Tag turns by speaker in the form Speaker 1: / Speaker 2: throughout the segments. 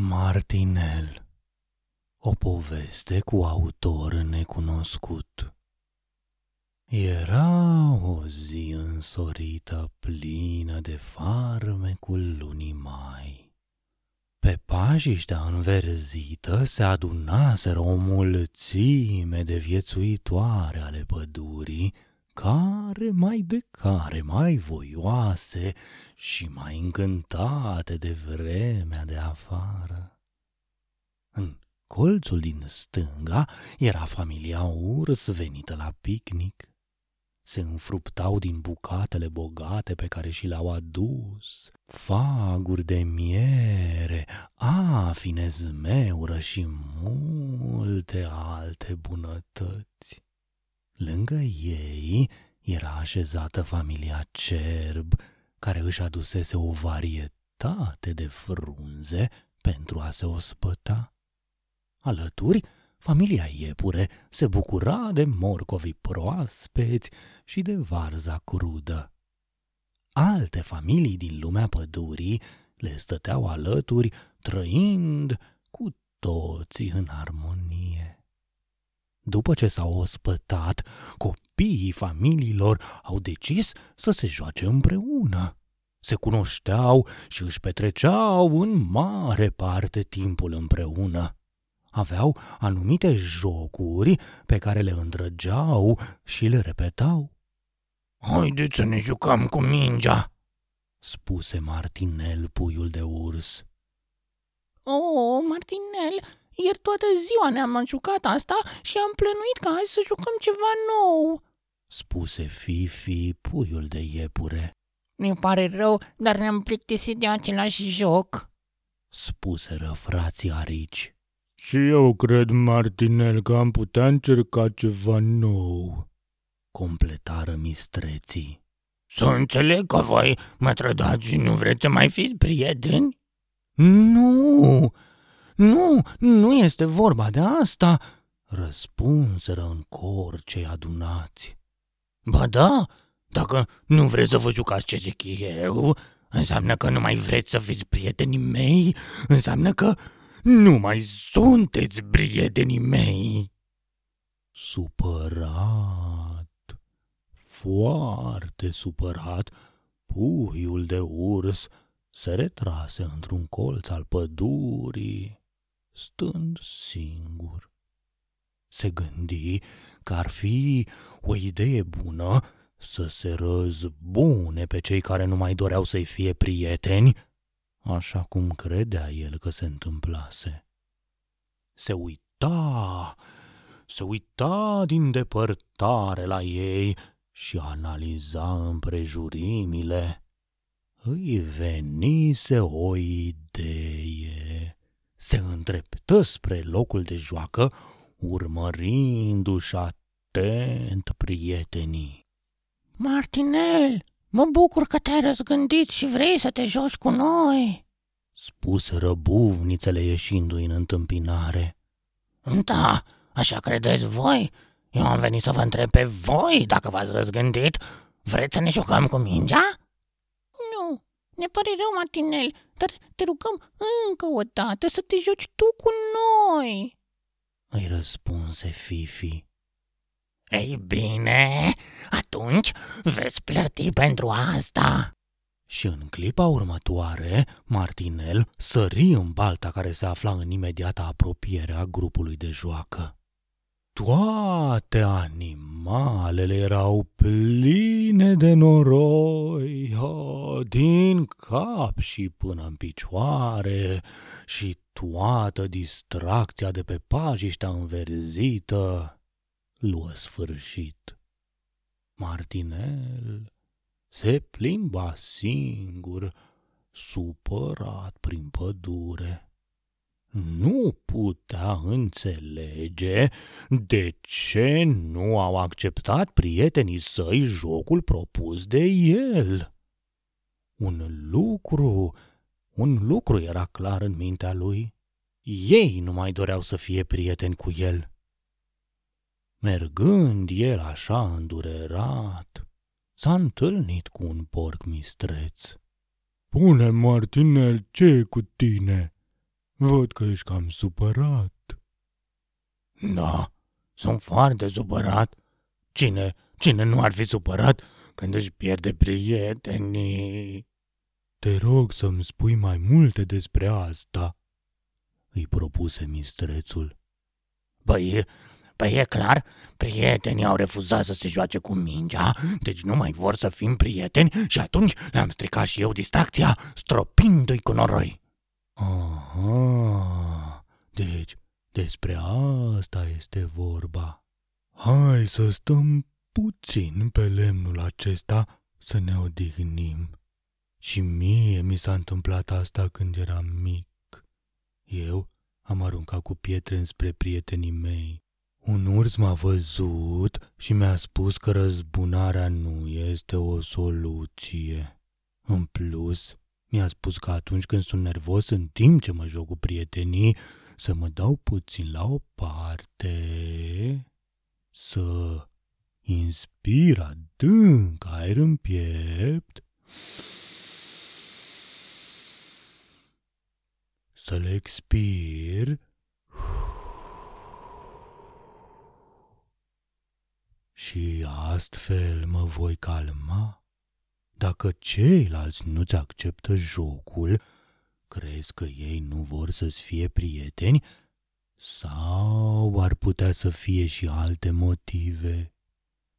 Speaker 1: Martinel O poveste cu autor necunoscut Era o zi însorită plină de farmecul lunii mai. Pe pajiștea înverzită se adunaseră o mulțime de viețuitoare ale pădurii, care mai de care mai voioase și mai încântate de vremea de afară. În colțul din stânga era familia urs venită la picnic. Se înfruptau din bucatele bogate pe care și le-au adus, faguri de miere, afine zmeură și multe alte bunătăți. Lângă ei era așezată familia Cerb, care își adusese o varietate de frunze pentru a se ospăta. Alături, familia Iepure se bucura de morcovi proaspeți și de varza crudă. Alte familii din lumea pădurii le stăteau alături, trăind cu toții în armonie. După ce s-au ospătat, copiii familiilor au decis să se joace împreună. Se cunoșteau și își petreceau în mare parte timpul împreună. Aveau anumite jocuri pe care le îndrăgeau și le repetau.
Speaker 2: Haideți să ne jucăm cu mingea,
Speaker 1: spuse Martinel, puiul de urs.
Speaker 3: Oh, Martinel, ieri toată ziua ne-am jucat asta și am plănuit ca azi să jucăm ceva nou,
Speaker 1: spuse Fifi, puiul de iepure.
Speaker 3: Mi pare rău, dar ne-am plictisit de același joc,
Speaker 1: spuseră frații arici.
Speaker 4: Și eu cred, Martinel, că am putea încerca ceva nou,
Speaker 1: completară mistreții.
Speaker 2: Să înțeleg că voi mă trădați și nu vreți să mai fiți prieteni?
Speaker 1: Nu, nu, nu este vorba de asta, răspunseră în cor cei adunați.
Speaker 2: Ba da, dacă nu vreți să vă jucați ce zic eu, înseamnă că nu mai vreți să fiți prietenii mei, înseamnă că nu mai sunteți prietenii mei.
Speaker 1: Supărat, foarte supărat, puiul de urs se retrase într-un colț al pădurii stând singur. Se gândi că ar fi o idee bună să se răzbune pe cei care nu mai doreau să-i fie prieteni, așa cum credea el că se întâmplase. Se uita, se uita din depărtare la ei și analiza împrejurimile. Îi venise o idee se îndreptă spre locul de joacă, urmărindu-și atent prietenii.
Speaker 3: Martinel, mă bucur că te-ai răzgândit și vrei să te joci cu noi,
Speaker 1: spuse răbuvnițele ieșindu-i în întâmpinare.
Speaker 2: Da, așa credeți voi? Eu am venit să vă întreb pe voi dacă v-ați răzgândit. Vreți să ne jucăm cu mingea?
Speaker 3: Ne pare rău, Martinel, dar te rugăm încă o dată să te joci tu cu noi.
Speaker 1: Îi răspunse Fifi.
Speaker 2: Ei bine, atunci veți plăti pentru asta.
Speaker 1: Și în clipa următoare, Martinel sări în balta care se afla în imediata apropiere a grupului de joacă. Toate animalele erau pline de noroi, oh, din cap și până în picioare, și toată distracția de pe pajiștea înverzită luă sfârșit. Martinel se plimba singur, supărat prin pădure nu putea înțelege de ce nu au acceptat prietenii săi jocul propus de el. Un lucru, un lucru era clar în mintea lui. Ei nu mai doreau să fie prieteni cu el. Mergând el așa îndurerat, s-a întâlnit cu un porc mistreț.
Speaker 4: Pune, Martinel, ce cu tine?" Văd că ești cam supărat.
Speaker 2: Da, sunt foarte supărat. Cine, cine nu ar fi supărat când își pierde prietenii?
Speaker 4: Te rog să-mi spui mai multe despre asta,
Speaker 1: îi propuse mistrețul.
Speaker 2: Păi, păi e clar, prietenii au refuzat să se joace cu mingea, deci nu mai vor să fim prieteni și atunci le-am stricat și eu distracția, stropindu-i cu noroi.
Speaker 1: Aha, deci despre asta este vorba.
Speaker 4: Hai să stăm puțin pe lemnul acesta să ne odihnim. Și mie mi s-a întâmplat asta când eram mic. Eu am aruncat cu pietre înspre prietenii mei. Un urs m-a văzut și mi-a spus că răzbunarea nu este o soluție. În plus, mi-a spus că atunci când sunt nervos, în timp ce mă joc cu prietenii, să mă dau puțin la o parte, să inspir adânc aer în piept, să le expir. Și astfel mă voi calma. Dacă ceilalți nu-ți acceptă jocul, crezi că ei nu vor să-ți fie prieteni? Sau ar putea să fie și alte motive?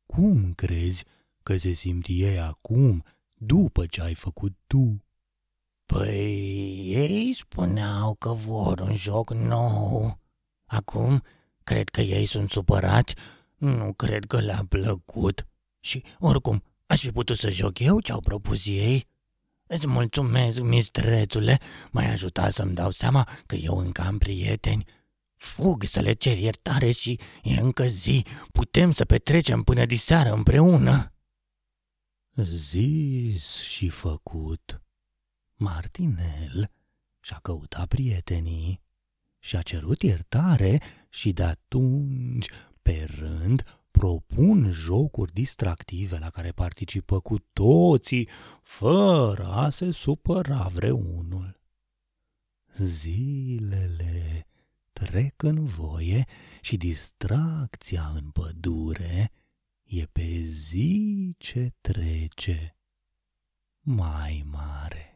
Speaker 4: Cum crezi că se simt ei acum, după ce ai făcut tu?
Speaker 2: Păi ei spuneau că vor un joc nou. Acum cred că ei sunt supărați, nu cred că le-a plăcut. Și oricum, aș fi putut să joc eu ce au propus ei. Îți mulțumesc, mistrețule, m-ai ajutat să-mi dau seama că eu încă am prieteni. Fug să le cer iertare și e încă zi, putem să petrecem până diseară împreună.
Speaker 1: Zis și făcut. Martinel și-a căutat prietenii și-a cerut iertare și de atunci, pe rând, propun jocuri distractive la care participă cu toții, fără a se supăra vreunul. Zilele trec în voie și distracția în pădure e pe zi ce trece mai mare.